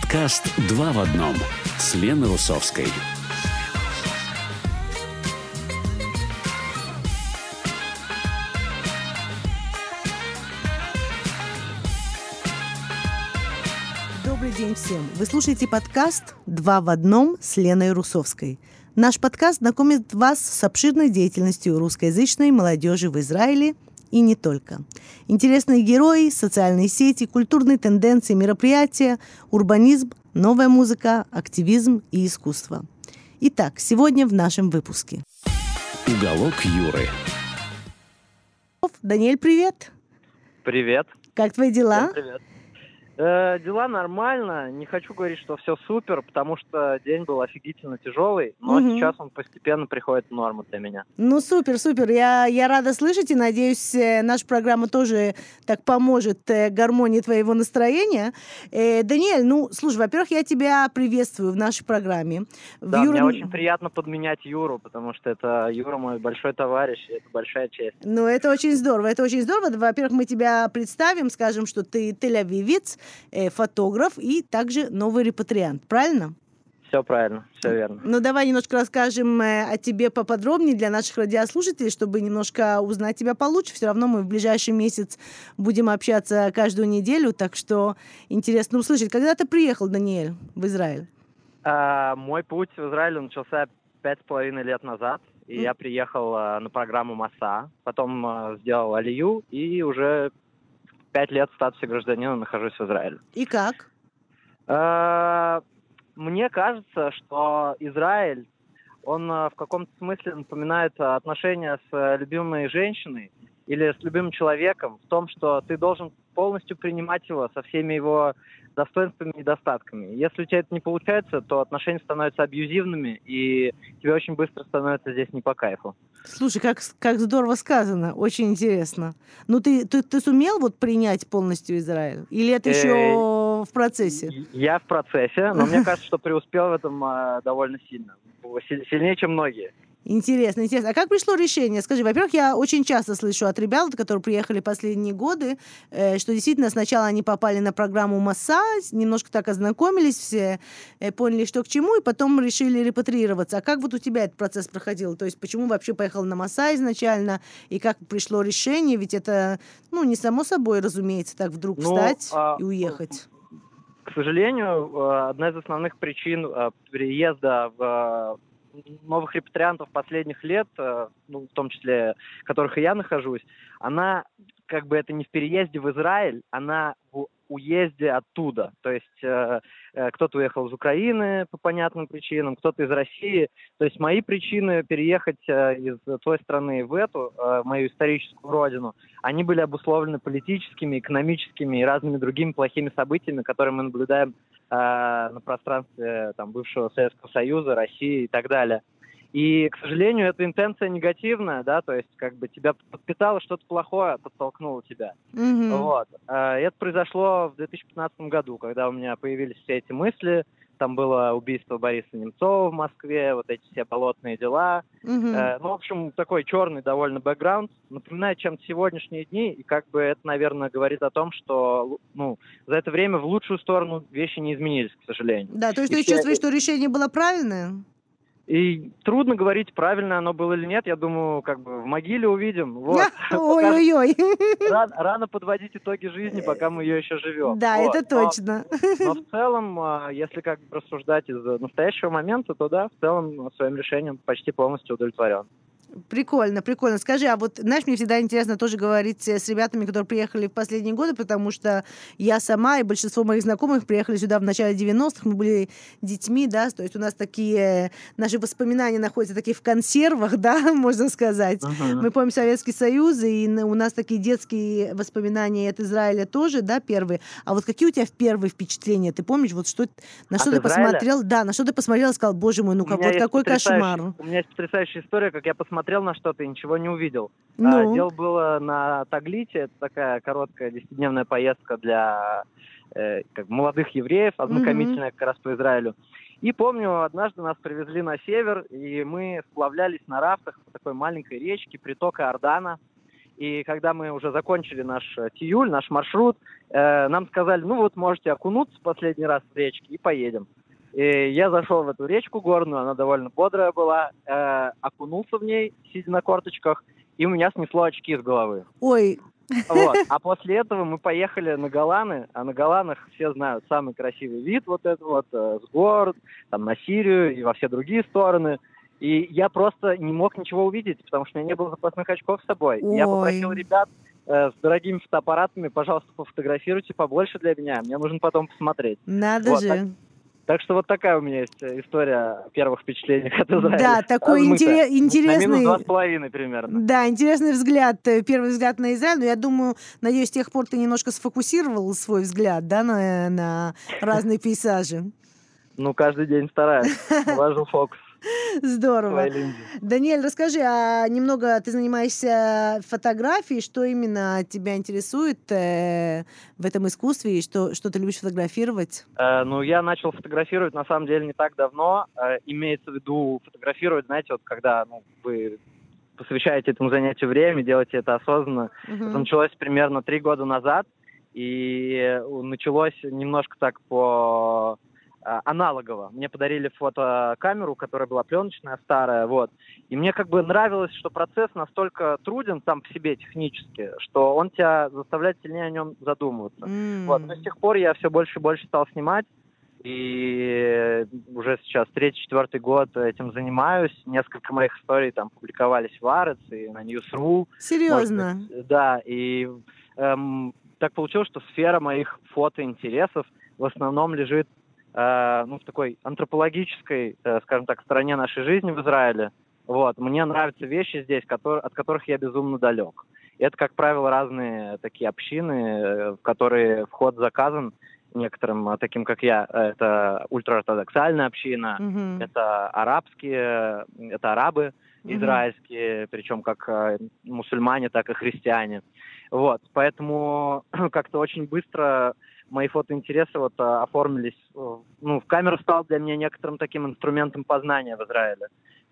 Подкаст «Два в одном» с Леной Русовской. Добрый день всем. Вы слушаете подкаст «Два в одном» с Леной Русовской. Наш подкаст знакомит вас с обширной деятельностью русскоязычной молодежи в Израиле и не только. Интересные герои, социальные сети, культурные тенденции, мероприятия, урбанизм, новая музыка, активизм и искусство. Итак, сегодня в нашем выпуске. Уголок Юры. Даниэль, привет! Привет. Как твои дела? Всем привет. Э, дела нормально. Не хочу говорить, что все супер, потому что день был офигительно тяжелый, но Мгм. сейчас он постепенно приходит в норму для меня. Ну, супер, супер. Я, я рада слышать и надеюсь, э, наша программа тоже так поможет э, гармонии твоего настроения. Э, Даниэль, ну, слушай, во-первых, я тебя приветствую в нашей программе. В Да, Юру- мне очень приятно подменять Юру, потому что это Юра мой большой товарищ, и это большая честь. Ну, это очень здорово, это очень здорово. Во-первых, мы тебя представим, скажем, что ты тель-авивец, э, фотограф и также новый репатриант, правильно? Все правильно, все верно. Ну, давай немножко расскажем э, о тебе поподробнее для наших радиослушателей, чтобы немножко узнать тебя получше. Все равно мы в ближайший месяц будем общаться каждую неделю, так что интересно услышать. Когда ты приехал, Даниэль, в Израиль? А, мой путь в Израиль начался пять с половиной лет назад, и М. я приехал а, на программу МАСА, потом а, сделал Алию, и уже пять лет в статусе гражданина нахожусь в Израиле. И как? Э, Мне кажется, что Израиль, он э, в каком-то смысле напоминает отношения с э, любимой женщиной или с любимым человеком в том, что ты должен полностью принимать его со всеми его достоинствами и недостатками. Если у тебя это не получается, то отношения становятся абьюзивными, и тебе очень быстро становится здесь не по кайфу. Слушай, как, как здорово сказано, очень интересно. Ну, ты, ты, ты сумел вот принять полностью Израиль? Или это Э, еще в процессе? Я в процессе, но мне кажется, что преуспел в этом э, довольно сильно. Си- Сильнее, чем многие. Интересно, интересно. А как пришло решение? Скажи, во-первых, я очень часто слышу от ребят, которые приехали последние годы, э, что действительно сначала они попали на программу МАСА, с- немножко так ознакомились все, э, поняли, что к чему, и потом решили репатриироваться. А как вот у тебя этот процесс проходил? То есть почему вообще поехал на МАСА изначально, и как пришло решение? Ведь это, ну, не само собой, разумеется, так вдруг Ну, встать а, и уехать. К сожалению, э, одна из основных причин э, переезда в новых репатриантов последних лет, э, ну, в том числе, в которых и я нахожусь, она, как бы это не в переезде в Израиль, она в уезде оттуда. То есть э, э, кто-то уехал из Украины по понятным причинам, кто-то из России. То есть мои причины переехать э, из той страны в эту, э, мою историческую родину, они были обусловлены политическими, экономическими и разными другими плохими событиями, которые мы наблюдаем на пространстве там, бывшего Советского Союза, России и так далее. И, к сожалению, эта интенция негативная, да, то есть как бы тебя подпитало что-то плохое, подтолкнуло тебя. Мгм. Вот. А, Это произошло в 2015 году, когда у меня появились все эти мысли. Там было убийство Бориса Немцова в Москве, вот эти все болотные дела. Мгм. Э, Ну, в общем, такой черный довольно бэкграунд. Напоминает чем-то сегодняшние дни, и как бы это, наверное, говорит о том, что ну, за это время в лучшую сторону вещи не изменились, к сожалению. Да, то есть и ты все- чувствуешь, что решение было правильное? И трудно говорить, правильно оно было или нет. Я думаю, как бы в могиле увидим. Вот. Ой-ой-ой. Рано, рано подводить итоги жизни, пока мы ее еще живем. Да, Вот. это Но- точно. Но в целом, а, если как бы рассуждать из настоящего момента, то да, в целом своим решением почти полностью удовлетворен. Прикольно, прикольно. Скажи, а вот, знаешь, мне всегда интересно тоже говорить э, с ребятами, которые приехали в последние годы, потому что я сама и большинство моих знакомых приехали сюда в начале 90-х, мы были детьми, да, то есть у нас такие, наши воспоминания находятся такие в консервах, да, можно сказать. Мы помним Советский Союз, и у нас такие детские воспоминания от Израиля тоже, да, первые. А вот какие у тебя первые впечатления? Ты помнишь, вот что, на От что ты Израиля? посмотрел? Да, на что ты посмотрел и сказал, боже мой, ну как, вот какой кошмар. У меня есть потрясающая история, как я посмотрел на что-то и ничего не увидел. А, Ну, дело было на Таглите, это такая короткая десятидневная поездка для э, как молодых евреев, ознакомительная как раз по Израилю. И помню, однажды нас привезли на север, и мы сплавлялись на рафтах по такой маленькой речке, притока Ордана. И когда мы уже закончили наш э, тиюль, наш маршрут, э, нам сказали, ну вот можете окунуться последний раз в речке и поедем. И я зашел в эту речку горную, она довольно бодрая была, э, окунулся в ней, сидя на корточках, и у меня снесло очки с головы. Ой, Вот. А после этого мы поехали на Голаны, а на Голанах все знают самый красивый вид вот этот вот, э, с гор, там на Сирию и во все другие стороны. И я просто не мог ничего увидеть, потому что у меня не было запасных очков с собой. И Я Ой. попросил ребят э, с дорогими фотоаппаратами, пожалуйста, пофотографируйте побольше для меня. Мне нужно потом посмотреть. надо Вот, же. Так что вот такая у меня есть э, история первых впечатлений от Израиля. Да, такой Размытая. интере- интересный- На минус два с половиной примерно. Да, интересный взгляд, э, первый взгляд на Израиль, но я думаю, надеюсь, с тех пор ты немножко сфокусировал свой взгляд, да, на, на разные пейзажи. Ну, каждый день стараюсь. Вложу фокус Здорово. Даниэль, расскажи, а немного ты занимаешься фотографией, что именно тебя интересует э, в этом искусстве, и что, что ты любишь фотографировать? Э, ну, я начал фотографировать, на самом деле, не так давно. Э, имеется в виду фотографировать, знаете, вот когда ну, вы посвящаете этому занятию время, делаете это осознанно. Мгм. Это началось примерно три года назад, и э, началось немножко так по аналогово. Мне подарили фотокамеру, которая была пленочная, старая, вот. И мне как бы нравилось, что процесс настолько труден сам по себе технически, что он тебя заставляет сильнее о нем задумываться. М. Вот, но с тех пор я все больше и больше стал снимать. И уже сейчас третий-четвертый год этим занимаюсь. Несколько моих историй там публиковались в Арец и на News.ru. Серьезно? Может быть, Да, и эм, так получилось, что сфера моих фотоинтересов в основном лежит э, ну, в такой антропологической, э, скажем так, стороне нашей жизни в Израиле. Вот. Мне нравятся вещи здесь, которые, от которых я безумно далек. Это, как правило, разные такие общины, э, в которые вход заказан некоторым, э, таким как я. Это ультраортодоксальная община, Мгм. это арабские, э, это арабы Мгм. израильские, причем как э, мусульмане, так и христиане. Вот, поэтому как-то очень быстро мои фотоинтересы вот э, оформились, э, ну, в камеру стал для меня некоторым таким инструментом познания в Израиле.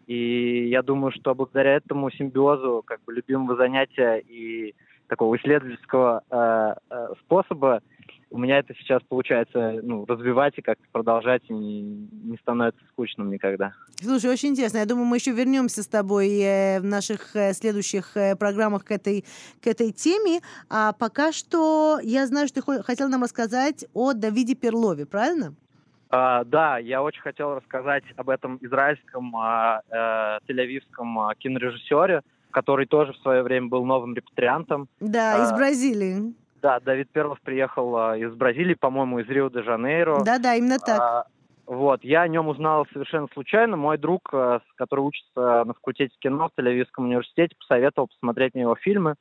И я думаю, что благодаря этому симбиозу как бы любимого занятия и такого исследовательского э, э, способа у меня это сейчас получается ну, развивать и как-то продолжать, и не, не становится скучным никогда. Слушай, очень интересно. Я думаю, мы еще вернемся с тобой э, в наших э, следующих э, программах к этой, к этой теме. А пока что я знаю, что ты хо- хотел нам рассказать о Давиде Перлове, правильно? А, да, я очень хотел рассказать об этом израильском а, э, тель-авивском а, кинорежиссере, который тоже в свое время был новым репатриантом. Да, из А, Бразилии. Да, Давид Перлов приехал а, из Бразилии, по-моему, из Рио-де-Жанейро. Да-да, именно так. А, вот, я о нем узнал совершенно случайно. Мой друг, с- который учится на факультете кино в Тель-Авивском университете, посоветовал посмотреть на его фильмы.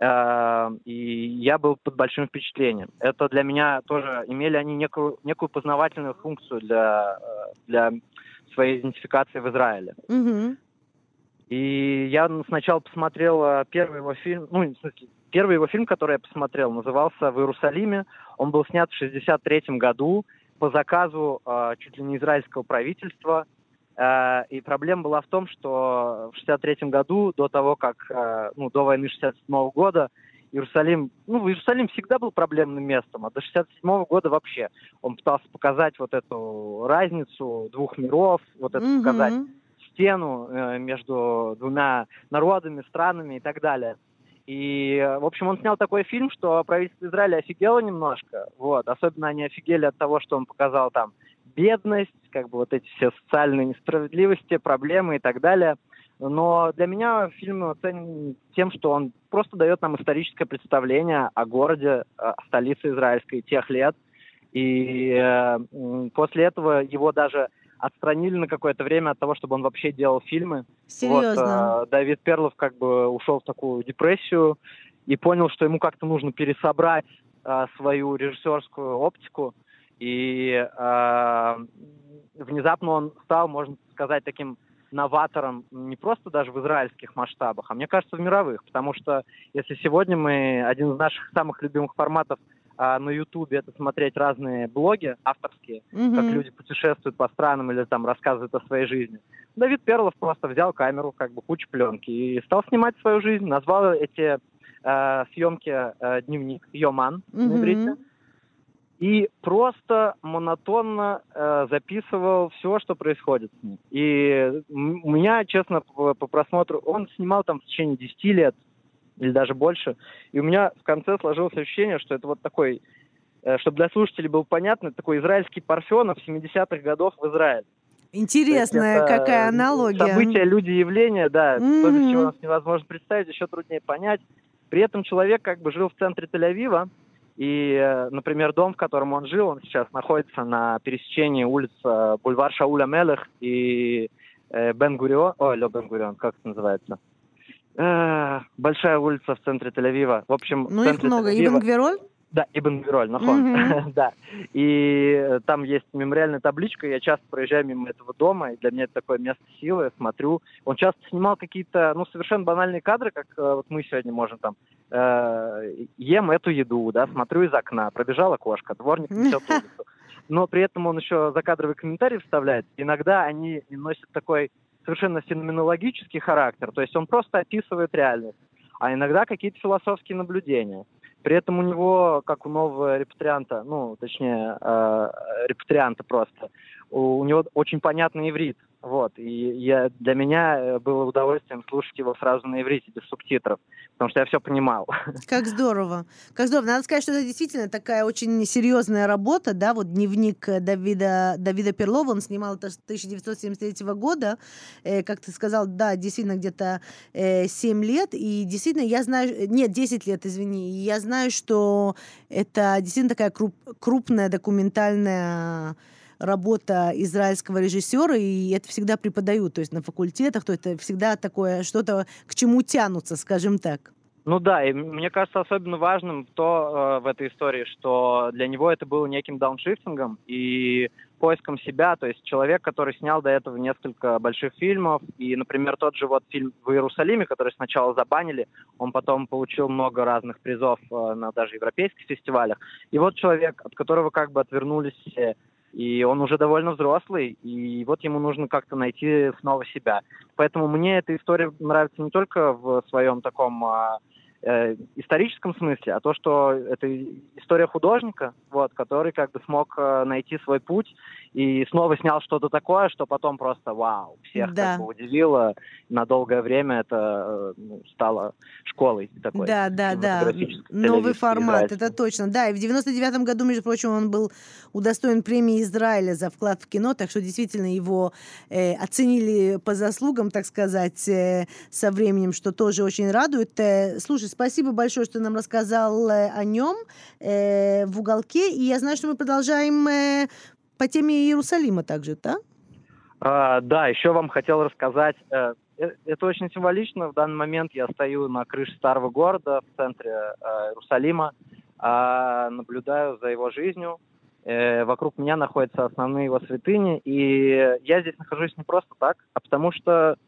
Э, И я был под большим впечатлением. Это для меня тоже имели они некую, некую познавательную функцию для, для своей идентификации в Израиле. Мгм. И я сначала посмотрел первый его фильм, ну, в смысле, первый его фильм, который я посмотрел, назывался «В Иерусалиме». Он был снят в 63 году по заказу э, чуть ли не израильского правительства. Э, и проблема была в том, что в 63 году, до того, как, э, ну, до войны 67 года, Иерусалим, ну, Иерусалим всегда был проблемным местом, а до 67 года вообще. Он пытался показать вот эту разницу двух миров, вот это Мгм. показать стену э, между двумя народами, странами и так далее. И, э, в общем, он снял такой фильм, что правительство Израиля офигело немножко. Вот. Особенно они офигели от того, что он показал там бедность, как бы вот эти все социальные несправедливости, проблемы и так далее. Но для меня фильм ценен тем, что он просто дает нам историческое представление о городе, о столице израильской тех лет. И э, после этого его даже отстранили на какое-то время от того, чтобы он вообще делал фильмы. Серьезно. Вот, э, Давид Перлов как бы ушел в такую депрессию и понял, что ему как-то нужно пересобрать э, свою режиссерскую оптику. И э, внезапно он стал, можно сказать, таким новатором не просто даже в израильских масштабах, а мне кажется, в мировых. Потому что если сегодня мы один из наших самых любимых форматов а на Ютубе это смотреть разные блоги авторские, Мгм. как люди путешествуют по странам или там рассказывают о своей жизни. Давид Перлов просто взял камеру, как бы кучу пленки и стал снимать свою жизнь. Назвал эти э, съемки э, дневник Йоман на Мгм. иврите. И просто монотонно э, записывал все, что происходит с ним. И у меня, честно, по, по просмотру, он снимал там в течение 10 лет или даже больше. И у меня в конце сложилось ощущение, что это вот такой, э, чтобы для слушателей было понятно, такой израильский Парфенов 70-х годов в Израиле. Интересная То есть какая аналогия. События, люди, явления, да, то, Мгм. без чего нас невозможно представить, еще труднее понять. При этом человек как бы жил в центре Тель-Авива, и, э, например, дом, в котором он жил, он сейчас находится на пересечении улиц э, Бульвар Шауля Мелех и Бен-Гурион, ой, Лё Бен-Гурион, как это называется? Э, большая улица в центре Тель-Авива. В общем, Ну, их много. Ибн Гвероль? да, Ибн Гвироль, нахон. Да. И э, там есть мемориальная табличка, я часто проезжаю мимо этого дома, и для меня это такое место силы, я смотрю. Он часто снимал какие-то, ну, совершенно банальные кадры, как э, вот мы сегодня можем там, э, ем эту еду, да, смотрю из окна, пробежала кошка, дворник несет улицу. Но при этом он еще закадровый комментарий вставляет. Иногда они носят такой совершенно феноменологический характер, то есть он просто описывает реальность, а иногда какие-то философские наблюдения. При этом у него, как у нового репатрианта, ну, точнее, э, репатрианта просто, у, у него очень понятный иврит. Вот. И я, для меня э, было удовольствием слушать его сразу на иврите, без субтитров, потому что я все понимал. Как здорово. Как здорово. Надо сказать, что это действительно такая очень серьезная работа, да, вот дневник э, Давида, Давида Перлова, он снимал это с 1973 года, Э, как ты сказал, да, действительно где-то э, 7 лет, и действительно я знаю, э, нет, 10 лет, извини, и я знаю, что это действительно такая круп- крупная документальная работа израильского режиссера, и это всегда преподают, то есть на факультетах, то это всегда такое что-то, к чему тянутся, скажем так. Ну да, и мне кажется особенно важным то э, в этой истории, что для него это было неким дауншифтингом и поиском себя, то есть человек, который снял до этого несколько больших фильмов, и, например, тот же вот фильм в Иерусалиме, который сначала забанили, он потом получил много разных призов э, на даже европейских фестивалях. И вот человек, от которого как бы отвернулись и он уже довольно взрослый, и вот ему нужно как-то найти снова себя. Поэтому мне эта история нравится не только в своем таком а, э, историческом смысле, а то, что это история художника, вот, который как бы смог э, найти свой путь и снова снял что-то такое, что потом просто вау, всех Да. как бы удивило. На долгое время это э, ну, стало школой такой. Да, да, да. Новый формат, это израильской. точно. Да, и в 99 году, между прочим, он был удостоен премии Израиля за вклад в кино, так что действительно его э, оценили по заслугам, так сказать, э, со временем, что тоже очень радует. Э, слушай, спасибо большое, что нам рассказал э, о нем э, в уголке. И я знаю, что мы продолжаем э, по теме Иерусалима также, да? А, да, еще вам хотел рассказать. э, э, Это очень символично. В данный момент я стою на крыше старого города в центре э, Иерусалима, а, наблюдаю за его жизнью. Э, Вокруг меня находятся основные его святыни, и я здесь нахожусь не просто так, а потому что э,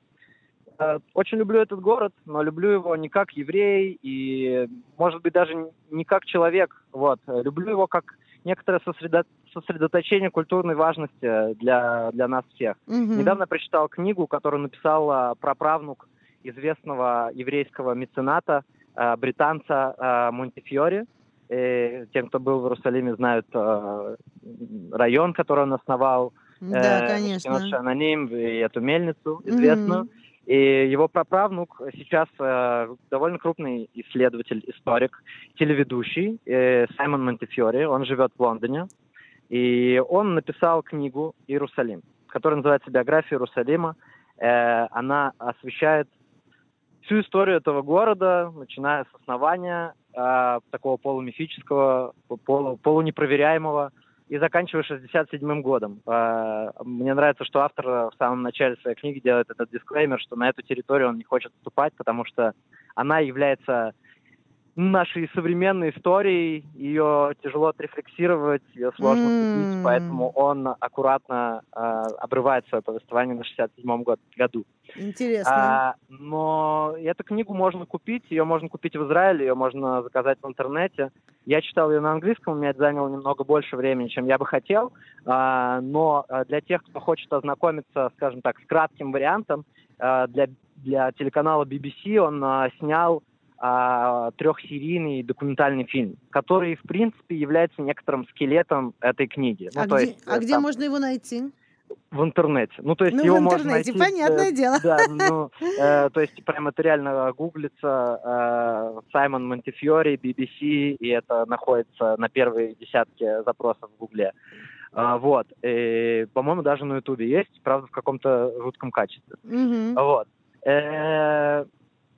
очень люблю этот город, но люблю его не как еврей и, может быть, даже не как человек. Вот. Люблю его как некоторое сосредо- сосредоточение культурной важности для, для нас всех. Мгм. Недавно прочитал книгу, которую написал праправнук известного еврейского мецената, а, британца а, Монтифьори. Э, Тем, кто был в Иерусалиме, знают район, который он основал. Да, э, конечно. Шананим, и эту мельницу известную. Мгм. И его праправнук сейчас э, довольно крупный исследователь, историк, телеведущий э, Саймон Монтефьори. Он живет в Лондоне. И он написал книгу «Иерусалим», которая называется «Биография Иерусалима». Э, она освещает всю историю этого города, начиная с основания э, такого полумифического, полу, полунепроверяемого, и заканчивая 67 годом. Э, Мне нравится, что автор в самом начале своей книги делает этот дисклеймер, что на эту территорию он не хочет вступать, потому что она является нашей современной историей, ее тяжело отрефлексировать, ее сложно купить, М. поэтому он аккуратно э, обрывает свое повествование на 67-м год- году. Интересно. А, но эту книгу можно купить, ее можно купить в Израиле, ее можно заказать в интернете. Я читал ее на английском, у меня это заняло немного больше времени, чем я бы хотел. А, но а, для тех, кто хочет ознакомиться, скажем так, с кратким вариантом, а, для, для телеканала BBC он а, снял а, трехсерийный документальный фильм, который, в принципе, является некоторым скелетом этой книги. а Ну, то где, есть, а э, где там можно его найти? в интернете. Ну, то есть Ну, его в можно интернете, найти, понятное э, дело. Да, ну, э, то есть прям это реально гуглится э, Саймон Монтифьори, BBC, и это находится на первой десятке запросов в Гугле. А, вот. И, по-моему, даже на Ютубе есть, правда, в каком-то жутком качестве. Мгм. Вот. Э,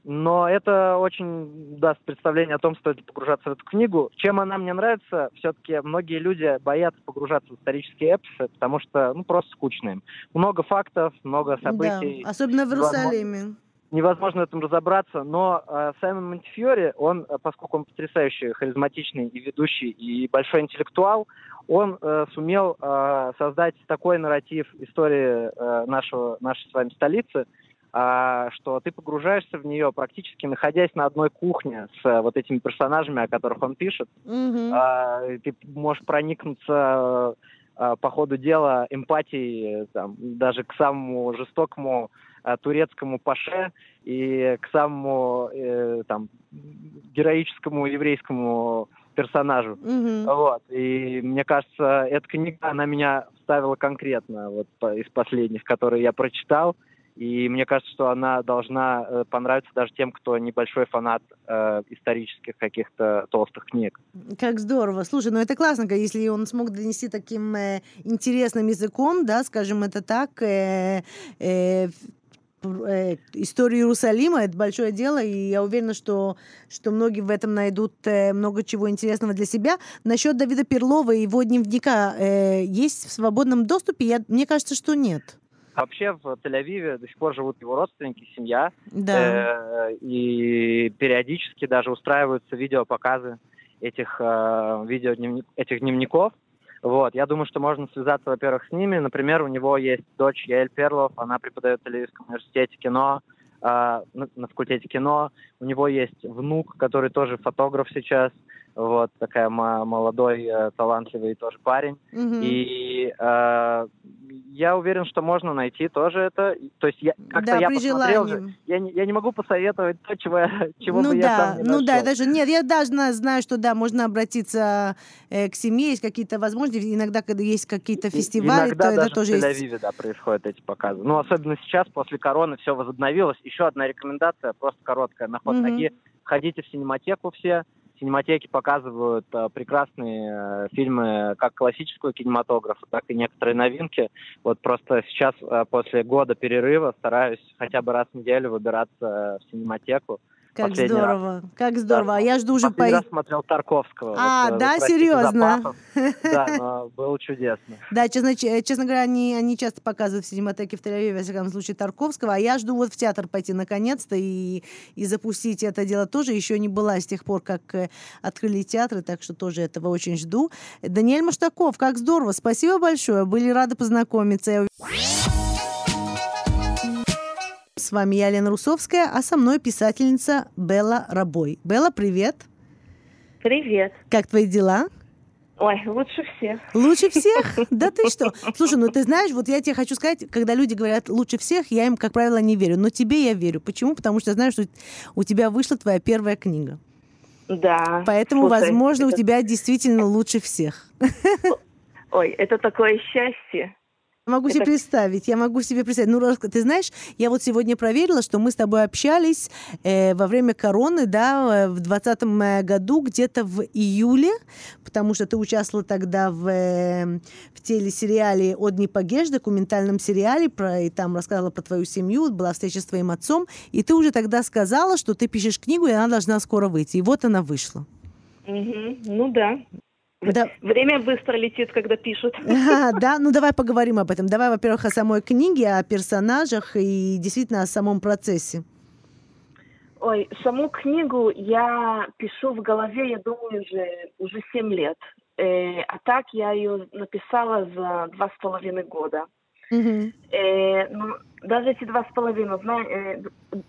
Но это очень даст представление о том, стоит ли погружаться в эту книгу. Чем она мне нравится, все-таки многие люди боятся погружаться в исторические эпосы, потому что, ну, просто скучно им. Много фактов, много событий. Да, особенно в. Иерусалиме. Невозможно в этом разобраться, но э, Саймон Монтифьори, он, э, поскольку он потрясающий, харизматичный и ведущий, и большой интеллектуал, он э, сумел э, создать такой нарратив истории э, нашего, нашей с вами столицы, что ты погружаешься в нее практически находясь на одной кухне с э, вот этими персонажами, о которых он пишет. А, и ты можешь проникнуться э, по ходу дела эмпатией там, даже к самому жестокому турецкому паше и к самому э, там, героическому еврейскому персонажу. Мгм. Вот. И мне кажется, эта книга, она меня вставила конкретно вот из последних, которые я прочитал. И мне кажется, что она должна э, понравиться даже тем, кто небольшой фанат э, исторических каких-то толстых книг. Как здорово. Слушай, ну это классно, если он смог донести таким э, интересным языком, да, скажем это так, э, э, э, историю Иерусалима, это большое дело, и я уверена, что, что многие в этом найдут э, много чего интересного для себя. Насчет Давида Перлова и его дневника э, есть в свободном доступе? Я, мне кажется, что нет. Вообще в Тель-Авиве до сих пор живут его родственники, семья. Да. Э, и периодически даже устраиваются видеопоказы этих, э, видео этих дневников. Вот, я думаю, что можно связаться, во-первых, с ними. Например, у него есть дочь Яэль Перлов, она преподает в Тель-Авивском университете кино, э, на, на факультете кино. У него есть внук, который тоже фотограф сейчас. Вот, такая мо- молодой, э, талантливый тоже парень. Мгм. И э, я уверен, что можно найти тоже это. То есть я как-то да, я посмотрел, же, желании. я не, я не могу посоветовать то, чего, я- чего ну бы да, я сам не ну да, нашел. даже нет, я даже зна- знаю, что да, можно обратиться э, к семье, есть какие-то возможности, иногда, когда есть какие-то фестивали, Иногда то даже это тоже в есть. Тель-Авиве да, происходят эти показы. Ну, особенно сейчас, после короны, все возобновилось. Еще одна рекомендация, просто короткая, на ход Мгм. ноги. Ходите в синематеку все. Синематеки показывают э, прекрасные э, фильмы как классического кинематографа, так и некоторые новинки. Вот просто сейчас, э, после года перерыва, стараюсь хотя бы раз в неделю выбираться в синематеку. Как последний раз. здорово, как здорово. А я жду уже по... раз смотрел Тарковского. А, Вот, э, да, серьезно? Да, но было чудесно. Да, честно, че- честно говоря, они, они часто показывают в синематеке в Тель-Авиве, во всяком случае, Тарковского, а я жду вот в театр пойти наконец-то и, и запустить это дело тоже. Еще не была с тех пор, как э, открыли театры, так что тоже этого очень жду. Даниэль Маштаков, как здорово, спасибо большое, были рады познакомиться. С вами я, Лена Русовская, а со мной писательница Белла Рабой. Белла, привет! Привет. Как твои дела? Ой, лучше всех. Лучше всех? Да ты что? Слушай, ну ты знаешь, вот я тебе хочу сказать, когда люди говорят лучше всех, я им, как правило, не верю. Но тебе я верю. Почему? Потому что я знаю, что у тебя вышла твоя первая книга. Да. Поэтому, слушай, возможно, у это- тебя действительно лучше всех. Ой, это такое счастье. Могу себе Это- представить, я могу себе представить. Ну, ты знаешь, я вот сегодня проверила, что мы с тобой общались э, во время короны, да, э, в двадцатом году, где-то в июле, потому что ты участвовала тогда в, э, в телесериале «От Непогеж», документальном сериале, про, и там рассказывала про твою семью, была встреча с твоим отцом, и ты уже тогда сказала, что ты пишешь книгу, и она должна скоро выйти. И вот она вышла. Мгм, Ну да. Да. Время быстро летит, когда пишут. А, да, ну давай поговорим об этом. Давай, во-первых, о самой книге, о персонажах и действительно о самом процессе. Ой, саму книгу я пишу в голове, я думаю, уже, уже 7 лет. Э, а так я ее написала за два с половиной года. Мгм. Э, ну, даже эти два с половиной, зна- э,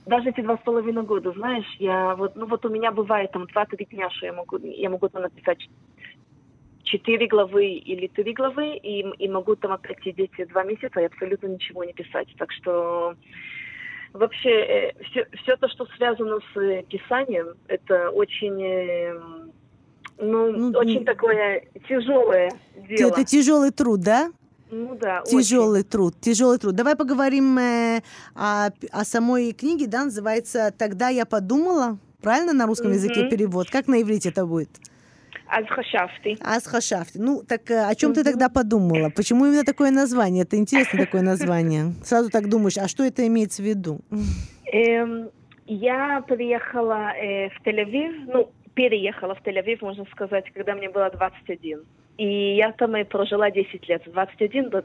даже эти два с половиной года, знаешь, я вот, ну вот у меня бывает там два-три дня, что я могу, я могу там написать четыре главы или три главы, и, и могу там опять сидеть два месяца и абсолютно ничего не писать. Так что вообще все, все то, что связано с э, писанием, это очень, э, ну, Ну, очень ну, такое тяжелое дело. Это тяжелый труд, да? Ну да, очень. Тяжелый труд, тяжелый труд. Давай поговорим э, о, о самой книге, да, называется «Тогда я подумала». Правильно на русском языке Мгм. перевод? Как на иврите это будет? Аз хашафти. Асхашафт. Ну, так э, о чем ты тогда подумала? Почему именно такое название? Это интересное такое название. Сразу так думаешь, а что это имеется в виду? Эм, я приехала э, в Тель-Авив, ну, переехала в Тель-Авив, можно сказать, когда мне было 21. И я там и прожила 10 лет, с 21 до,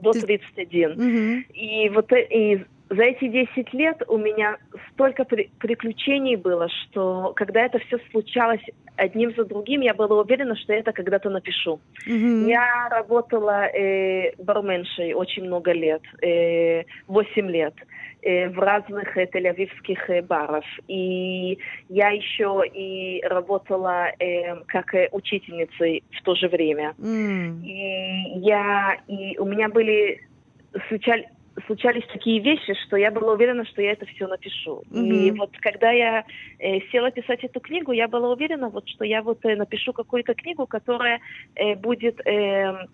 до Ты- 31. Мгм. И вот э- и за эти 10 лет у меня столько при- приключений было, что когда это все случалось одним за другим, я была уверена, что я это когда-то напишу. Мгм. Я работала э, барменшей очень много лет, э, 8 лет, э, в разных э, тель-авивских э, барах. И я еще и работала э, как э, учительницей в то же время. М. И я, и у меня были случали- случались такие вещи, что я была уверена, что я это все напишу. И Мгм. вот когда я э, села писать эту книгу, я была уверена, вот, что я вот э, напишу какую-то книгу, которая э, будет, э,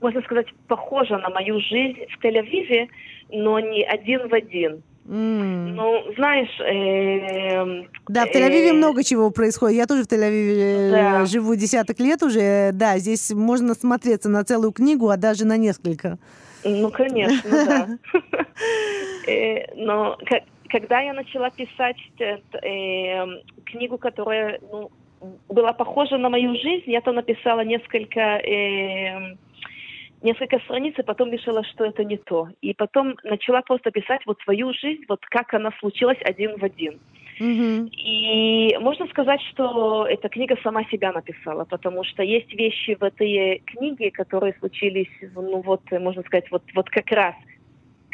можно сказать, похожа на мою жизнь в Тель-Авиве, но не один в один. М. Ну, знаешь, э, Да, в Тель-Авиве э, много чего происходит. Я тоже в Тель-Авиве э, Да. живу десяток лет уже. Да, здесь можно смотреться на целую книгу, а даже на несколько. Ну, конечно, да. Э, Но когда я начала писать э, книгу, которая ну, была похожа на мою жизнь, я там написала несколько э, несколько страниц, и потом решила, что это не то. И потом начала просто писать вот свою жизнь, вот как она случилась один в один. Мгм. И можно сказать, что эта книга сама себя написала, потому что есть вещи в этой книге, которые случились, ну вот, можно сказать, вот, вот как раз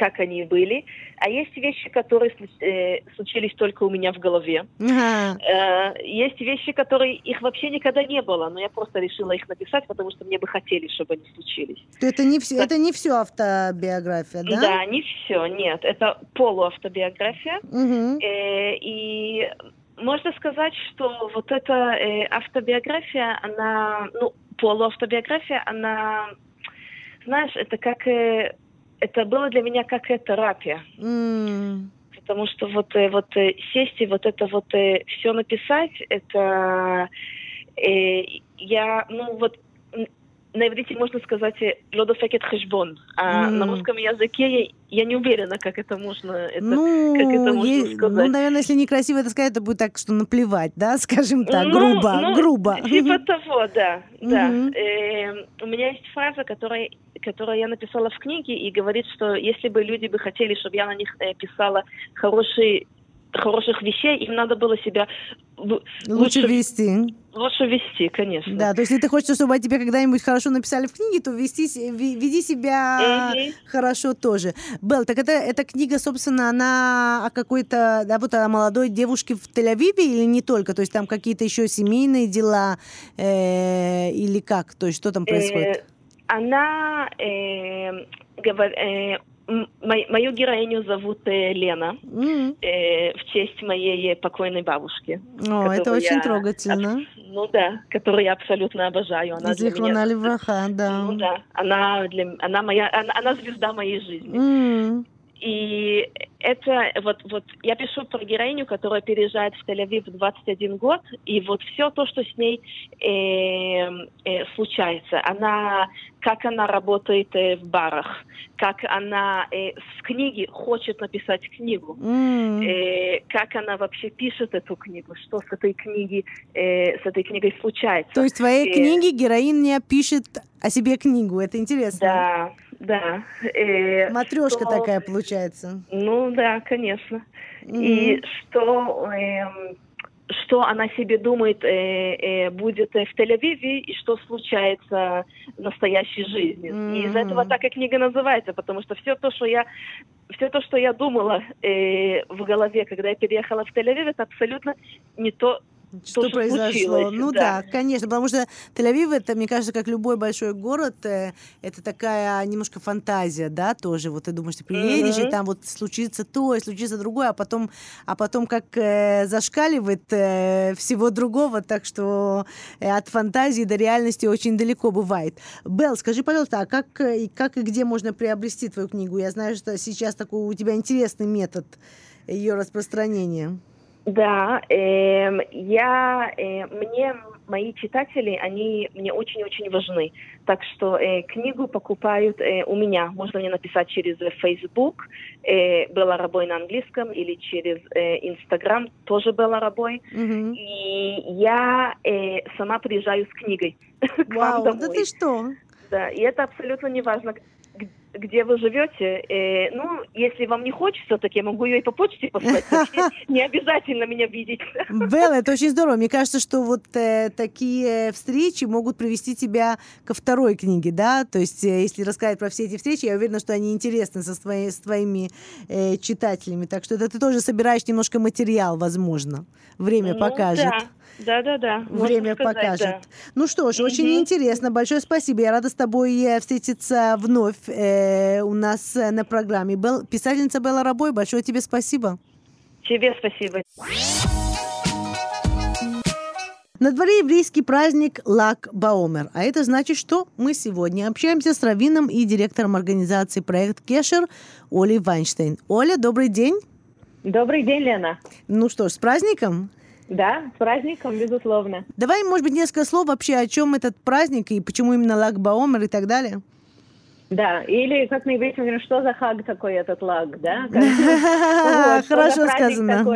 как они были, а есть вещи, которые э, случились только у меня в голове. Ага. Э, есть вещи, которые их вообще никогда не было, но я просто решила их написать, потому что мне бы хотелось, чтобы они случились. То Это не все, это не все автобиография, да? Да, не все, нет, это полуавтобиография. Мгм. Э, и можно сказать, что вот эта э, автобиография, она, ну, полуавтобиография, она, знаешь, это как, э, это было для меня как э, терапия. М. Потому что вот, э, вот э, сесть и вот это вот все написать, это э, я, ну вот на иврите можно сказать лодофекет хешбон, а М. на русском языке я, я не уверена, как это можно. Это, ну, как это можно е- сказать? ну, наверное, если некрасиво это сказать, это будет так, что наплевать, да, скажем так, Ну, грубо, ну, грубо. Типа того, да. да. Мгм. Эм, у меня есть фраза, которая, которую я написала в книге, и говорит, что если бы люди бы хотели, чтобы я на них э, писала хорошие хороших вещей, им надо было себя лу- Лучше вести. лучше вести, конечно. Да, то есть если ты хочешь, чтобы о тебе когда-нибудь хорошо написали в книге, то вести, веди себя Мгм. хорошо тоже. Белл, так это, эта книга, собственно, она о какой-то, да, вот о молодой девушке в Тель-Авиве или не только? То есть там какие-то еще семейные дела э, или как? То есть что там происходит? Э, она э, говор- э, мо- мою героиню зовут э, Лена М. э, в честь моей покойной бабушки. О, это очень я трогательно. Ну да, которую я абсолютно обожаю. Она Зихрона меня... Левраха, да. Ну да, она для она моя, она, она звезда моей жизни. М. И это вот вот я пишу про героиню, которая переезжает в Тель-Авив в 21 год, и вот все то, что с ней э, э, случается, она как она работает э, в барах, как она э, в книге хочет написать книгу. М. Э, как она вообще пишет эту книгу, что с этой книги, э, с этой книгой случается. То есть в твоей э, книге героиня пишет о себе книгу. Это интересно. Да, да. Э, Матрешка что- такая получается. Ну да, конечно. Мгм. И что, эм, что она себе думает э, э, будет э, в Тель-Авиве и что случается в настоящей жизни. И из этого так и книга называется, потому что все то, что я все то, что я думала э, в голове, когда я переехала в Тель-Авив, это абсолютно не то, Что что произошло? Ну да. да. конечно, потому что Тель-Авив, это, мне кажется, как любой большой город, э, это такая немножко фантазия, да, тоже. Вот ты думаешь, ты приедешь, и Мгм. там вот случится то, и случится другое, а потом, а потом как э, зашкаливает э, всего другого, так что э, от фантазии до реальности очень далеко бывает. Белл, скажи, пожалуйста, а как, э, и как и где можно приобрести твою книгу? Я знаю, что сейчас такой у тебя интересный метод ее распространения. Да, эм, я, э, мне, мои читатели, они мне очень-очень важны. Так что э, книгу покупают э, у меня. Можно мне написать через э, Facebook, э, Белла Рабой на английском, или через э, Instagram, тоже Белла Рабой. Мгм. И я э, сама приезжаю с книгой к вам Вау, да ты что? Да, и это абсолютно не важно, где вы живете. Э, ну, если вам не хочется, так я могу ее и по почте послать. Не обязательно меня видеть. Белла, это очень здорово. Мне кажется, что вот э, такие встречи могут привести тебя ко второй книге, да? То есть, э, если рассказать про все эти встречи, я уверена, что они интересны со свои- с твоими э, читателями. Так что это ты тоже собираешь немножко материал, возможно. Время Ну, покажет. Да, да, да. да. Время сказать, покажет. да. Ну что ж, очень Мгм. интересно. Большое спасибо. Я рада с тобой э, встретиться вновь э, у нас э, на программе. Бел- писательница Белла Рабой, большое тебе спасибо. Тебе спасибо. На дворе еврейский праздник Лак Баомер. А это значит, что мы сегодня общаемся с раввином и директором организации «Проект Кешер» Олей Вайнштейн. Оля, добрый день. Добрый день, Лена. Ну что ж, с праздником. Да, с праздником, безусловно. Давай, может быть, несколько слов вообще, о чем этот праздник и почему именно Лак Баомер и так далее. Да, или как на иврите мы говорим, что за хаг такой этот лаг, да? Хорошо сказано.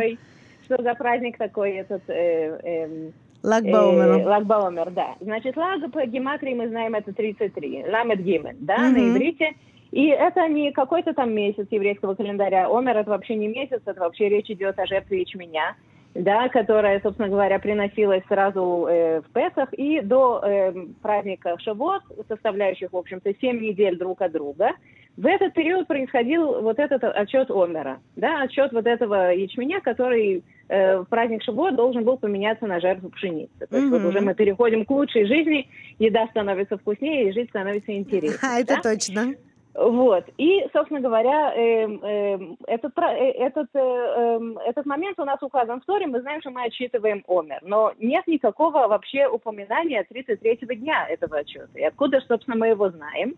Что за праздник такой этот э, эм, э, да. Значит, лаг по гематрии мы знаем это 33, ламет гимен, да, Мгм. на иврите. И это не какой-то там месяц еврейского календаря. Омер это вообще не месяц, это вообще речь идет о жертве ячменя, да, которая, собственно говоря, приносилась сразу э, в Песах и до э, праздника Шавот, составляющих, в общем-то, 7 недель друг от друга. В этот период происходил вот этот отчет Омера, да, отчет вот этого ячменя, который э, в праздник Шавот должен был поменяться на жертву пшеницы. То есть вот Мгм. уже мы переходим к лучшей жизни, еда становится вкуснее, и жизнь становится интереснее. А, это точно. Вот. И, собственно говоря, эм, эм, этот, э, этот, э, эм, этот момент у нас указан в Торе. Мы знаем, что мы отчитываем Омер. Но нет никакого вообще упоминания 33-го дня этого отчета. И откуда, собственно, мы его знаем?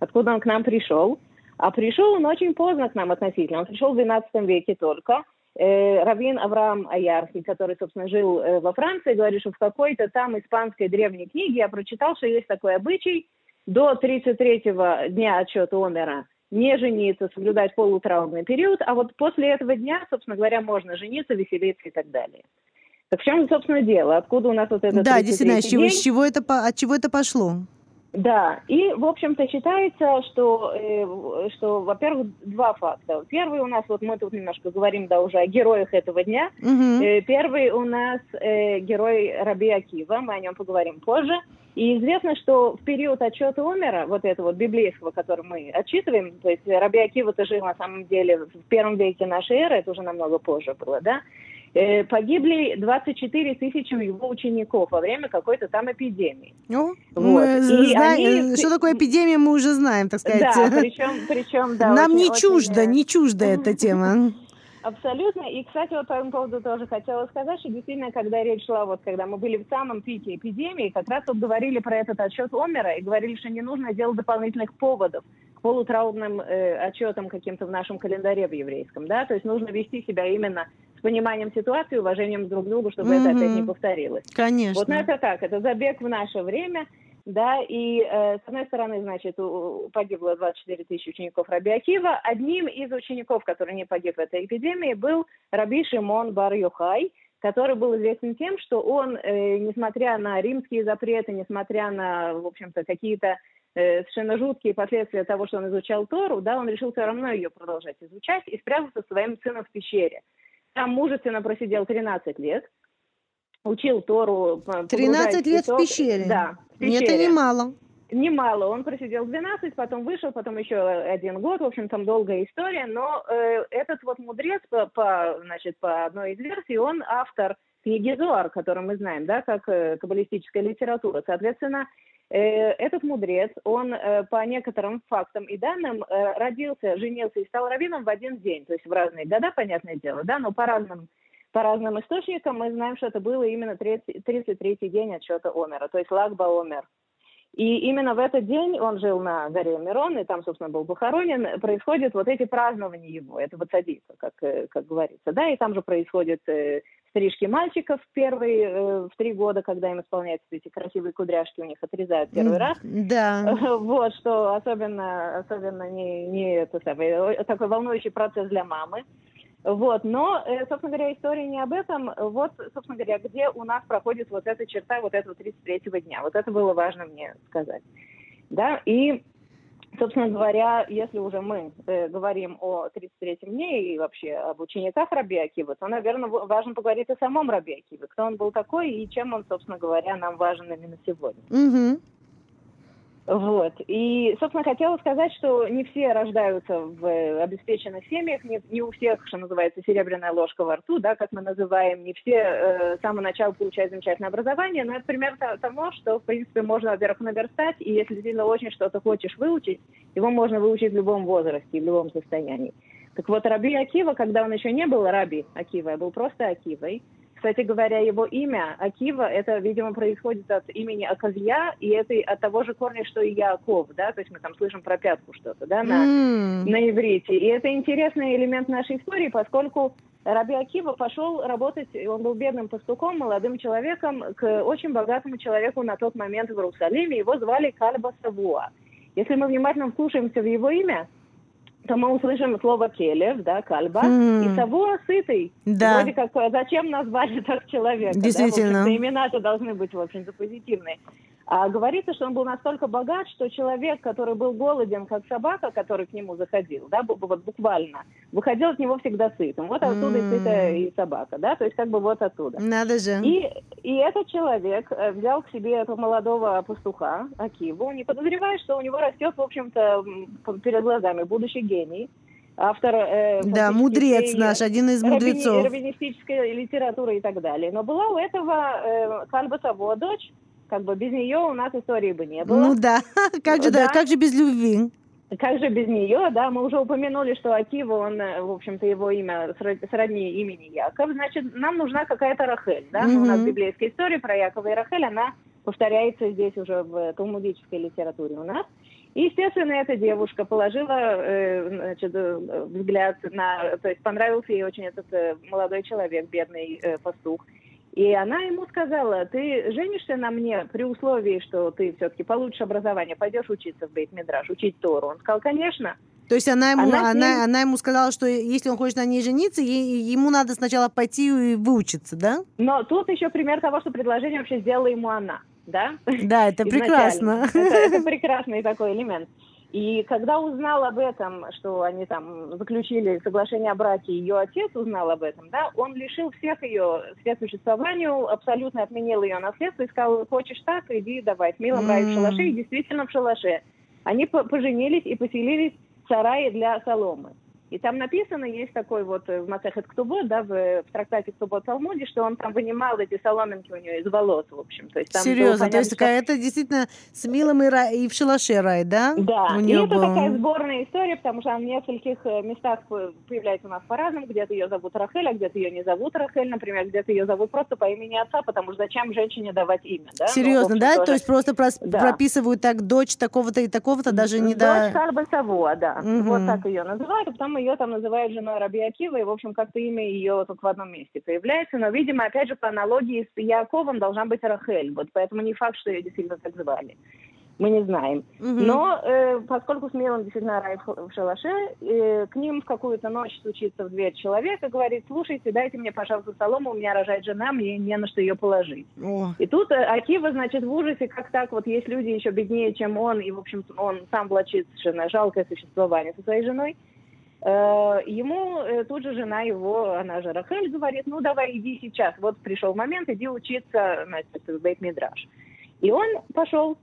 Откуда он к нам пришел? А пришел он очень поздно к нам относительно. Он пришел в 12 веке только. Э, Равин Авраам Аярхи, который, собственно, жил э, во Франции, говорит, что в какой-то там испанской древней книге я прочитал, что есть такой обычай до 33-го дня отчета Омера не жениться, соблюдать полутраурный период, а вот после этого дня, собственно говоря, можно жениться, веселиться и так далее. Так в чем, собственно, дело? Откуда у нас вот этот Да, действительно, 33-й с чего, день? с чего это, от чего это пошло? Да, и, в общем-то, считается, что, э, что, во-первых, два факта. Первый у нас, вот мы тут немножко говорим, да, уже о героях этого дня. Мгм. Э, Первый у нас э, герой Раби Акива, мы о нем поговорим позже. И известно, что в период отчета Омера, вот этого вот библейского, который мы отчитываем, то есть Раби Акива-то жил на самом деле в первом веке нашей эры, это уже намного позже было, да, погибли 24 тысячи его учеников во время какой-то там эпидемии. Ну, Вот. мы И знаем, они- что такое эпидемия, мы уже знаем, так сказать. Да, причем, причем, да. Нам очень- не очень, чуждо, э, не чужда эта тема. Абсолютно. И, кстати, вот по этому поводу тоже хотела сказать, что действительно, когда речь шла, вот когда мы были в самом пике эпидемии, как раз вот говорили про этот отчет Омера и говорили, что не нужно делать дополнительных поводов к полутраудным э, отчетам каким-то в нашем календаре в еврейском, да, то есть нужно вести себя именно пониманием ситуации, уважением друг к другу, чтобы это опять не повторилось. Конечно. Вот ну, это так, это забег в наше время, да, и э, с одной стороны, значит, у- погибло 24 тысячи учеников Раби Акива. Одним из учеников, который не погиб в этой эпидемии, был Раби Шимон бар Йохай, который был известен тем, что он, э, несмотря на римские запреты, несмотря на, в общем-то, какие-то э, совершенно жуткие последствия того, что он изучал Тору, да, он решил все равно ее продолжать изучать и спрятался со своим сыном в пещере. Там мужественно просидел 13 лет, учил Тору. п- 13 погружаясь лет в песок. пещере? Да, в Нет, это пещере. немало. Немало. Он просидел 12, потом вышел, потом еще один год. В общем, там долгая история. Но э, этот вот мудрец, по, по, значит, по одной из версий, он автор книги Зоар, которую мы знаем, да, как э, каббалистическая литература. Соответственно, этот мудрец, он э, по некоторым фактам и данным э, родился, женился и стал раввином в один день. То есть в разные года, понятное дело, да, но по разным по разным источникам мы знаем, что это было именно 30 33-й день отчета Омера, то есть Лагба Омер. И именно в этот день он жил на горе Мирон, и там, собственно, был похоронен. Происходят вот эти празднования его, этого цадика, как, э, как говорится. Да, и там же происходят э, стрижки мальчиков первые э, в три года, когда им исполняются эти красивые кудряшки, у них отрезают первый раз. Да. Вот, что особенно, особенно не, не это самое, такой волнующий процесс для мамы. Вот, но, э, собственно говоря, история не об этом. Вот, собственно говоря, где у нас проходит вот эта черта вот этого 33-го дня. Вот это было важно мне сказать. Да, и, собственно говоря, если уже мы э, говорим о 33-м дне и вообще об учениках Раби Акивы, то, наверное, важно поговорить о самом Раби Акиве, кто он был такой и чем он, собственно говоря, нам важен именно сегодня. Мгм. Вот. И, собственно, хотела сказать, что не все рождаются в э, обеспеченных семьях, не, не у всех, что называется, серебряная ложка во рту, да, как мы называем, не все э, с самого начала получают замечательное образование, но это пример то- того, что, в принципе, можно, во-первых, наверстать, и если действительно очень что-то хочешь выучить, его можно выучить в любом возрасте, в любом состоянии. Так вот, Раби Акива, когда он еще не был Раби Акива, а был просто Акивой, кстати говоря, его имя Акива, это, видимо, происходит от имени Аказья, и это от того же корня, что и Яков, да, то есть мы там слышим про пятку что-то, да, на, М. на иврите. И это интересный элемент нашей истории, поскольку Раби Акива пошел работать, он был бедным пастухом, молодым человеком, к очень богатому человеку на тот момент в Иерусалиме, его звали Кальба Савуа. Если мы внимательно вслушаемся в его имя, то мы услышим слово келев, да, кальба, М. и Савуа сытый. Да. Вроде как, а зачем назвали так человека? да? Действительно. Общем-то, имена-то должны быть, в общем-то, позитивные. А говорится, что он был настолько богат, что человек, который был голоден, как собака, который к нему заходил, да, вот буквально, выходил от него всегда сытым. Вот оттуда и сытая и собака, да, то есть как бы вот оттуда. Надо же. И, и этот человек э, взял к себе этого молодого пастуха, Акиву, не подозревая, что у него растет, в общем-то, перед глазами будущий гений, автор... э, Да, мудрец наш, один из мудрецов. раввинистической литературы и так далее. Но была у этого э, Кальба Саво дочь, как бы без нее у нас истории бы не было. Ну да. Как же, да, Да. как же без любви? Как же без нее, да, мы уже упомянули, что Акива, он, э, в общем-то, его имя срод- сродни имени Яков, значит, нам нужна какая-то Рахель, да, у нас библейская история про Якова и Рахель, она повторяется здесь уже в талмудической литературе у нас. И, естественно, эта девушка положила э, значит, э, взгляд на... То есть понравился ей очень этот молодой человек, бедный пастух. И она ему сказала, ты женишься на мне при условии, что ты все-таки получишь образование, пойдешь учиться в Бейт-Мидраш, учить Тору. Он сказал, конечно. То есть она ему, Она она, она ему сказала, что если он хочет на ней жениться, ей- ему надо сначала пойти и выучиться, да? Но тут еще пример того, что предложение вообще сделала ему она. Да? Да, это изначально. прекрасно. Это, это прекрасный такой элемент. И когда узнал об этом, что они там заключили соглашение о браке, ее отец узнал об этом, да, он лишил всех ее средств существованию, абсолютно отменил ее наследство и сказал, хочешь так, иди давай, с милым рай в шалаше, и действительно в шалаше. Они по- поженились и поселились в сарае для соломы. И там написано, есть такой вот э, в Масехет Ктубот, да, в, в трактате Ктубот Талмуде, что он там вынимал эти соломинки у нее из волос, в общем. То есть там Серьезно, то понятно, есть что- такая, это действительно с милым и, рай- и в шалаше рай, да? Да, У и это был. такая сборная история, потому что она в нескольких э, местах по- появляется у нас по-разному. Где-то ее зовут Рахель, а где-то ее не зовут Рахель, например, где-то ее зовут просто по имени отца, потому что зачем женщине давать имя, да? Ну, Серьезно, общем, да? тоже. То есть просто прос- Да. прописывают так дочь такого-то и такого-то, даже не Дочь до... Карба Савуа, да. Мгм. Вот так ее называют, а потом ее там называют женой Раби Акива, и, в общем, как-то имя ее только в одном месте появляется. Но, видимо, опять же, по аналогии с Яковом должна быть Рахель, вот поэтому не факт, что ее действительно так звали. мы не знаем. Мгм. Но э, поскольку с Милом действительно рай в, в шалаше, э, к ним в какую-то ночь стучится в дверь человек и говорит, слушайте, дайте мне, пожалуйста, солому, у меня рожает жена, мне не на что ее положить. О, И тут э, Акива, значит, в ужасе, как так, вот есть люди еще беднее, чем он, и, в общем, он сам влачит совершенно жалкое существование со своей женой. Э, Ему э, тут же жена его, она же Рахель, говорит, ну давай иди сейчас, вот пришел момент, иди учиться, значит, в Бейт-Мидраш. И он пошел,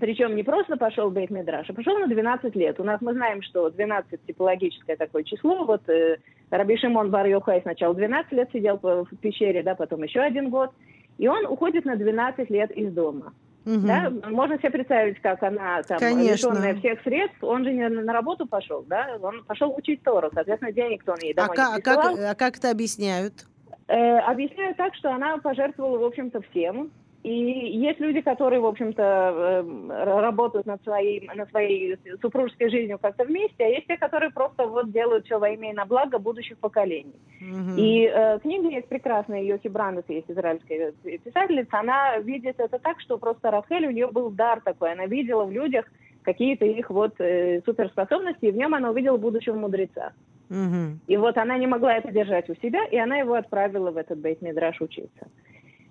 причем не просто пошел в Бейт-Мидраш, а пошел на 12 лет. У нас мы знаем, что 12 типологическое такое число, вот э, Раби Шимон бар сначала 12 лет сидел в пещере, да, потом еще один год, и он уходит на 12 лет из дома. Мгм. Да? Можно себе представить, как она там Конечно. лишенная всех средств, он же не на работу пошел, да, он пошел учить Тору, соответственно, денег-то он ей А, домой ка- не а как, а как это объясняют? Э, объясняю так, что она пожертвовала, в общем-то, всем. И есть люди, которые, в общем-то, э, работают над своей, над своей супружеской жизнью как-то вместе, а есть те, которые просто вот делают все во имя и на благо будущих поколений. Мгм. И э, книга есть прекрасная, Йохи Брандес есть израильская писательница, она видит это так, что просто Рахель, у нее был дар такой, она видела в людях какие-то их вот э, суперспособности, и в нем она увидела будущего мудреца. Мгм. И вот она не могла это держать у себя, и она его отправила в этот бейт-мидраш учиться.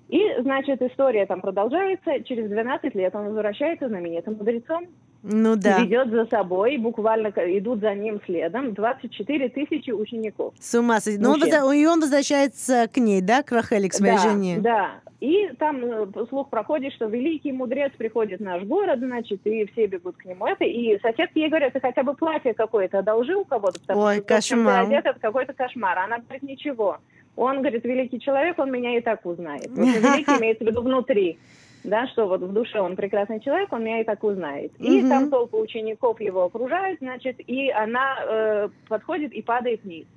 И, значит, история там продолжается. Через 12 лет он возвращается знаменитым мудрецом, Ну да. ведет за собой, буквально идут за ним следом 24 тысячи учеников. С ума сойти. Но он и он возвращается к ней, да, к Рахеле, к своей да, жене? Да. И там э, слух проходит, что великий мудрец приходит в наш город, значит, и все бегут к нему. Это, и соседки ей говорят, ты хотя бы платье какое-то одолжил у кого-то, потому Ой, что чем ты кошмар. одет, это какой-то кошмар. Она говорит, ничего. Он, говорит, великий человек, он меня и так узнает. Вот великий имеется в виду внутри. Да, что вот в душе он прекрасный человек, он меня и так узнает. И Мгм. там толпа учеников его окружают, значит, и она э, подходит и падает вниз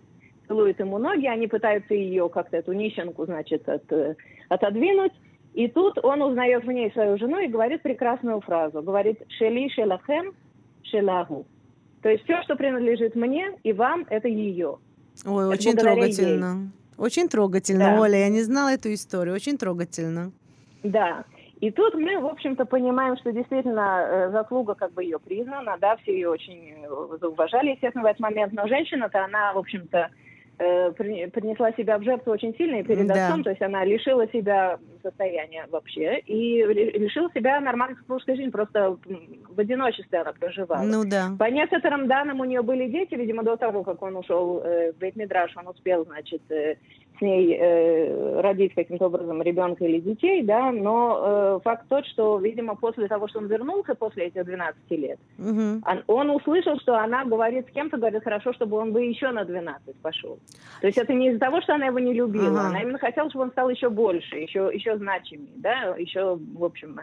целует ему ноги, они пытаются ее как-то, эту нищенку, значит, от, э, отодвинуть. И тут он узнает в ней свою жену и говорит прекрасную фразу. Говорит «Шели шелахем шелагу». То есть все, что принадлежит мне и вам, это ее. Ой, Это очень трогательно. Очень трогательно, Да. Оля. Я не знала эту историю. Очень трогательно. Да. И тут мы, в общем-то, понимаем, что действительно э, заслуга как бы ее признана, да, все ее очень э, зауважали, естественно, в этот момент, но женщина-то, она, в общем-то, э, при- принесла себя в жертву очень сильно и перед Да. отцом, то есть она лишила себя состояния вообще и лишила себя нормальной супружеской жизни, просто в одиночестве она проживала. Ну да. По некоторым данным, у нее были дети, видимо, до того, как он ушел э, в Бейтмидраш, он успел, значит, э, с ней э, родить каким-то образом ребенка или детей, да, но э, факт тот, что, видимо, после того, что он вернулся, после этих 12 лет, Мгм. он, он услышал, что она говорит с кем-то, говорит, хорошо, чтобы он бы еще на 12 пошел. То есть это не из-за того, что она его не любила, Ага. она именно хотела, чтобы он стал еще больше, еще, еще значимее, да, еще, в общем,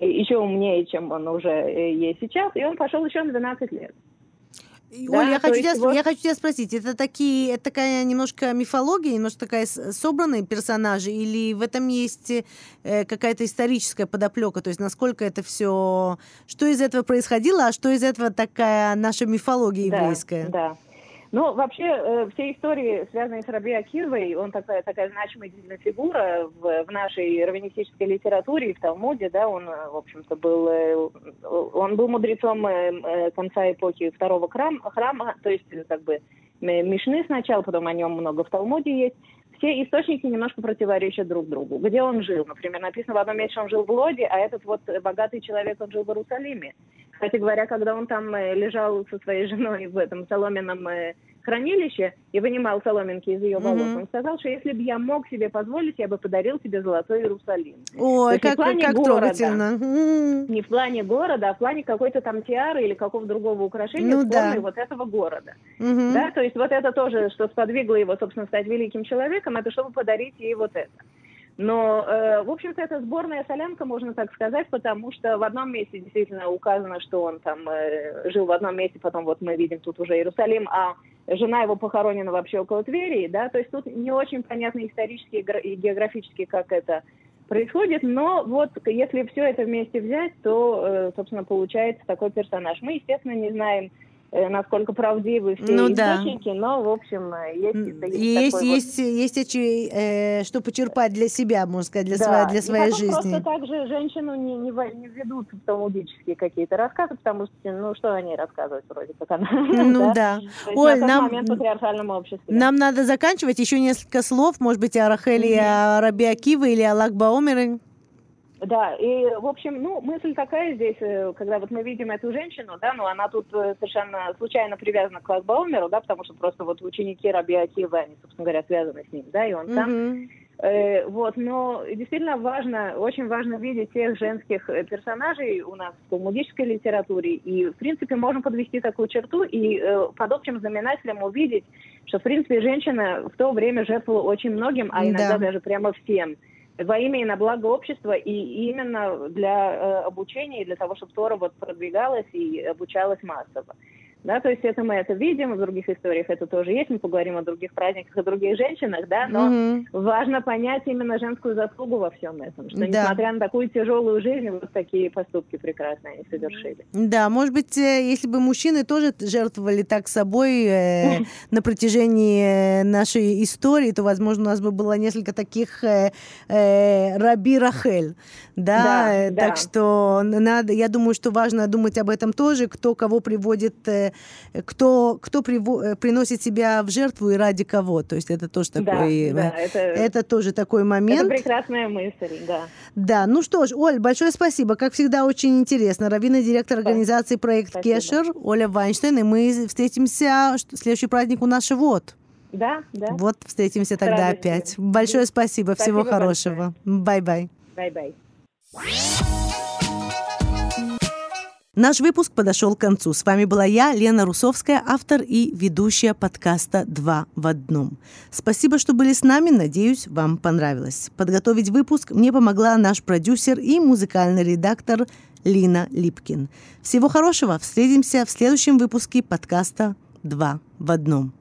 еще умнее, чем он уже э, есть сейчас, и он пошел еще на 12 лет. Да, я хочу, тебя, вот- я хочу тебя спросить, это такие, это такая немножко мифология, немножко такая собранные персонажи, или в этом есть э, какая-то историческая подоплека, то есть насколько это все, что из этого происходило, а что из этого такая наша мифология Да, еврейская? Да. Ну, вообще, э, все истории, связанные с Раби Акивой, он такая, такая значимая фигура в, в нашей раввинистической литературе и в Талмуде, да, он, э, в общем-то, был, э, он был мудрецом э, э, конца эпохи второго храм- храма, то есть, э, как бы, Мишны сначала, потом о нем много в Талмуде есть. Все источники немножко противоречат друг другу. Где он жил? Например, написано в одном месте, что он жил в Лоде, а этот вот богатый человек, он жил в Иерусалиме. Кстати говоря, когда он там э, лежал со своей женой в этом соломенном э, хранилище и вынимал соломинки из ее волос, Мгм. он сказал, что если бы я мог себе позволить, я бы подарил тебе золотой Иерусалим. Ой, в как, как города. трогательно. М. Не в плане города, а в плане какой-то там тиары или какого-то другого украшения Ну формой да. вот этого города. Мгм. Да, то есть вот это тоже, что сподвигло его, собственно, стать великим человеком, это чтобы подарить ей вот это. Но, э, в общем-то, это сборная солянка, можно так сказать, потому что в одном месте действительно указано, что он там э, жил в одном месте, потом вот мы видим тут уже Иерусалим, а жена его похоронена вообще около Твери, да, то есть тут не очень понятно исторически и гра- и географически, как это происходит, но вот если все это вместе взять, то, э, собственно, получается такой персонаж. Мы, естественно, не знаем, насколько правдивы все Ну да. источники, но, в общем, э, есть, М, есть, Есть, такой вот- есть, есть эти, э, что почерпать для себя, можно сказать, для, Да, своей, для и своей потом жизни. просто также женщину не, не, не ведут в талмудические какие-то рассказы, потому что, ну, что о ней рассказывать вроде как она. Ну да. Есть Оль, на нам- момент в патриархальном обществе. Нам надо заканчивать. Еще несколько слов, может быть, о Рахеле, и о Раби Акиве или о Лагбаомере. Да, и, в общем, ну, мысль такая здесь, э, когда вот мы видим эту женщину, да, ну, она тут э, совершенно случайно привязана к Лагбаумеру, да, потому что просто вот ученики Раби Акива, они, собственно говоря, связаны с ним, да, и он сам. Мгм. Э, вот, но действительно важно, очень важно видеть тех женских персонажей у нас в талмудической литературе. И, в принципе, можем подвести такую черту и э, под общим знаменателем увидеть, что, в принципе, женщина в то время жертвовала очень многим, а иногда Да. даже прямо всем во имя и на благо общества, и именно для э, обучения, и для того, чтобы Тора вот продвигалась и обучалась массово. Да, то есть это мы это видим, в других историях это тоже есть, мы поговорим о других праздниках, о других женщинах, да, но Мгм. важно понять именно женскую заслугу во всем этом, что Да. несмотря на такую тяжелую жизнь, вот такие поступки прекрасные они совершили. Да, может быть, э, если бы мужчины тоже жертвовали так собой э, на протяжении э, нашей истории, то, возможно, у нас бы было несколько таких э, э, Раби Рахель. Да, Да, э, да. так что надо, я думаю, что важно думать об этом тоже, кто кого приводит, э, кто, кто приво- э, приносит себя в жертву и ради кого. То есть это тоже такой, да, э, да, это, это тоже такой это момент. прекрасная мысль, да. Да, ну что ж, Оль, большое спасибо. Как всегда, очень интересно. Равина, директор организации проект Спасибо. Кешер, Оля Вайнштейн, и мы встретимся, следующий праздник у нас Шивот. Да, да. Вот встретимся тогда радостью. опять. Большое спасибо, всего Спасибо хорошего. Bye-bye. Bye-bye. Наш выпуск подошел к концу. С вами была я, Лена Русовская, автор и ведущая подкаста «Два в одном». Спасибо, что были с нами. Надеюсь, вам понравилось. Подготовить выпуск мне помогла наш продюсер и музыкальный редактор Лина Липкин. Всего хорошего. Встретимся в следующем выпуске подкаста «Два в одном».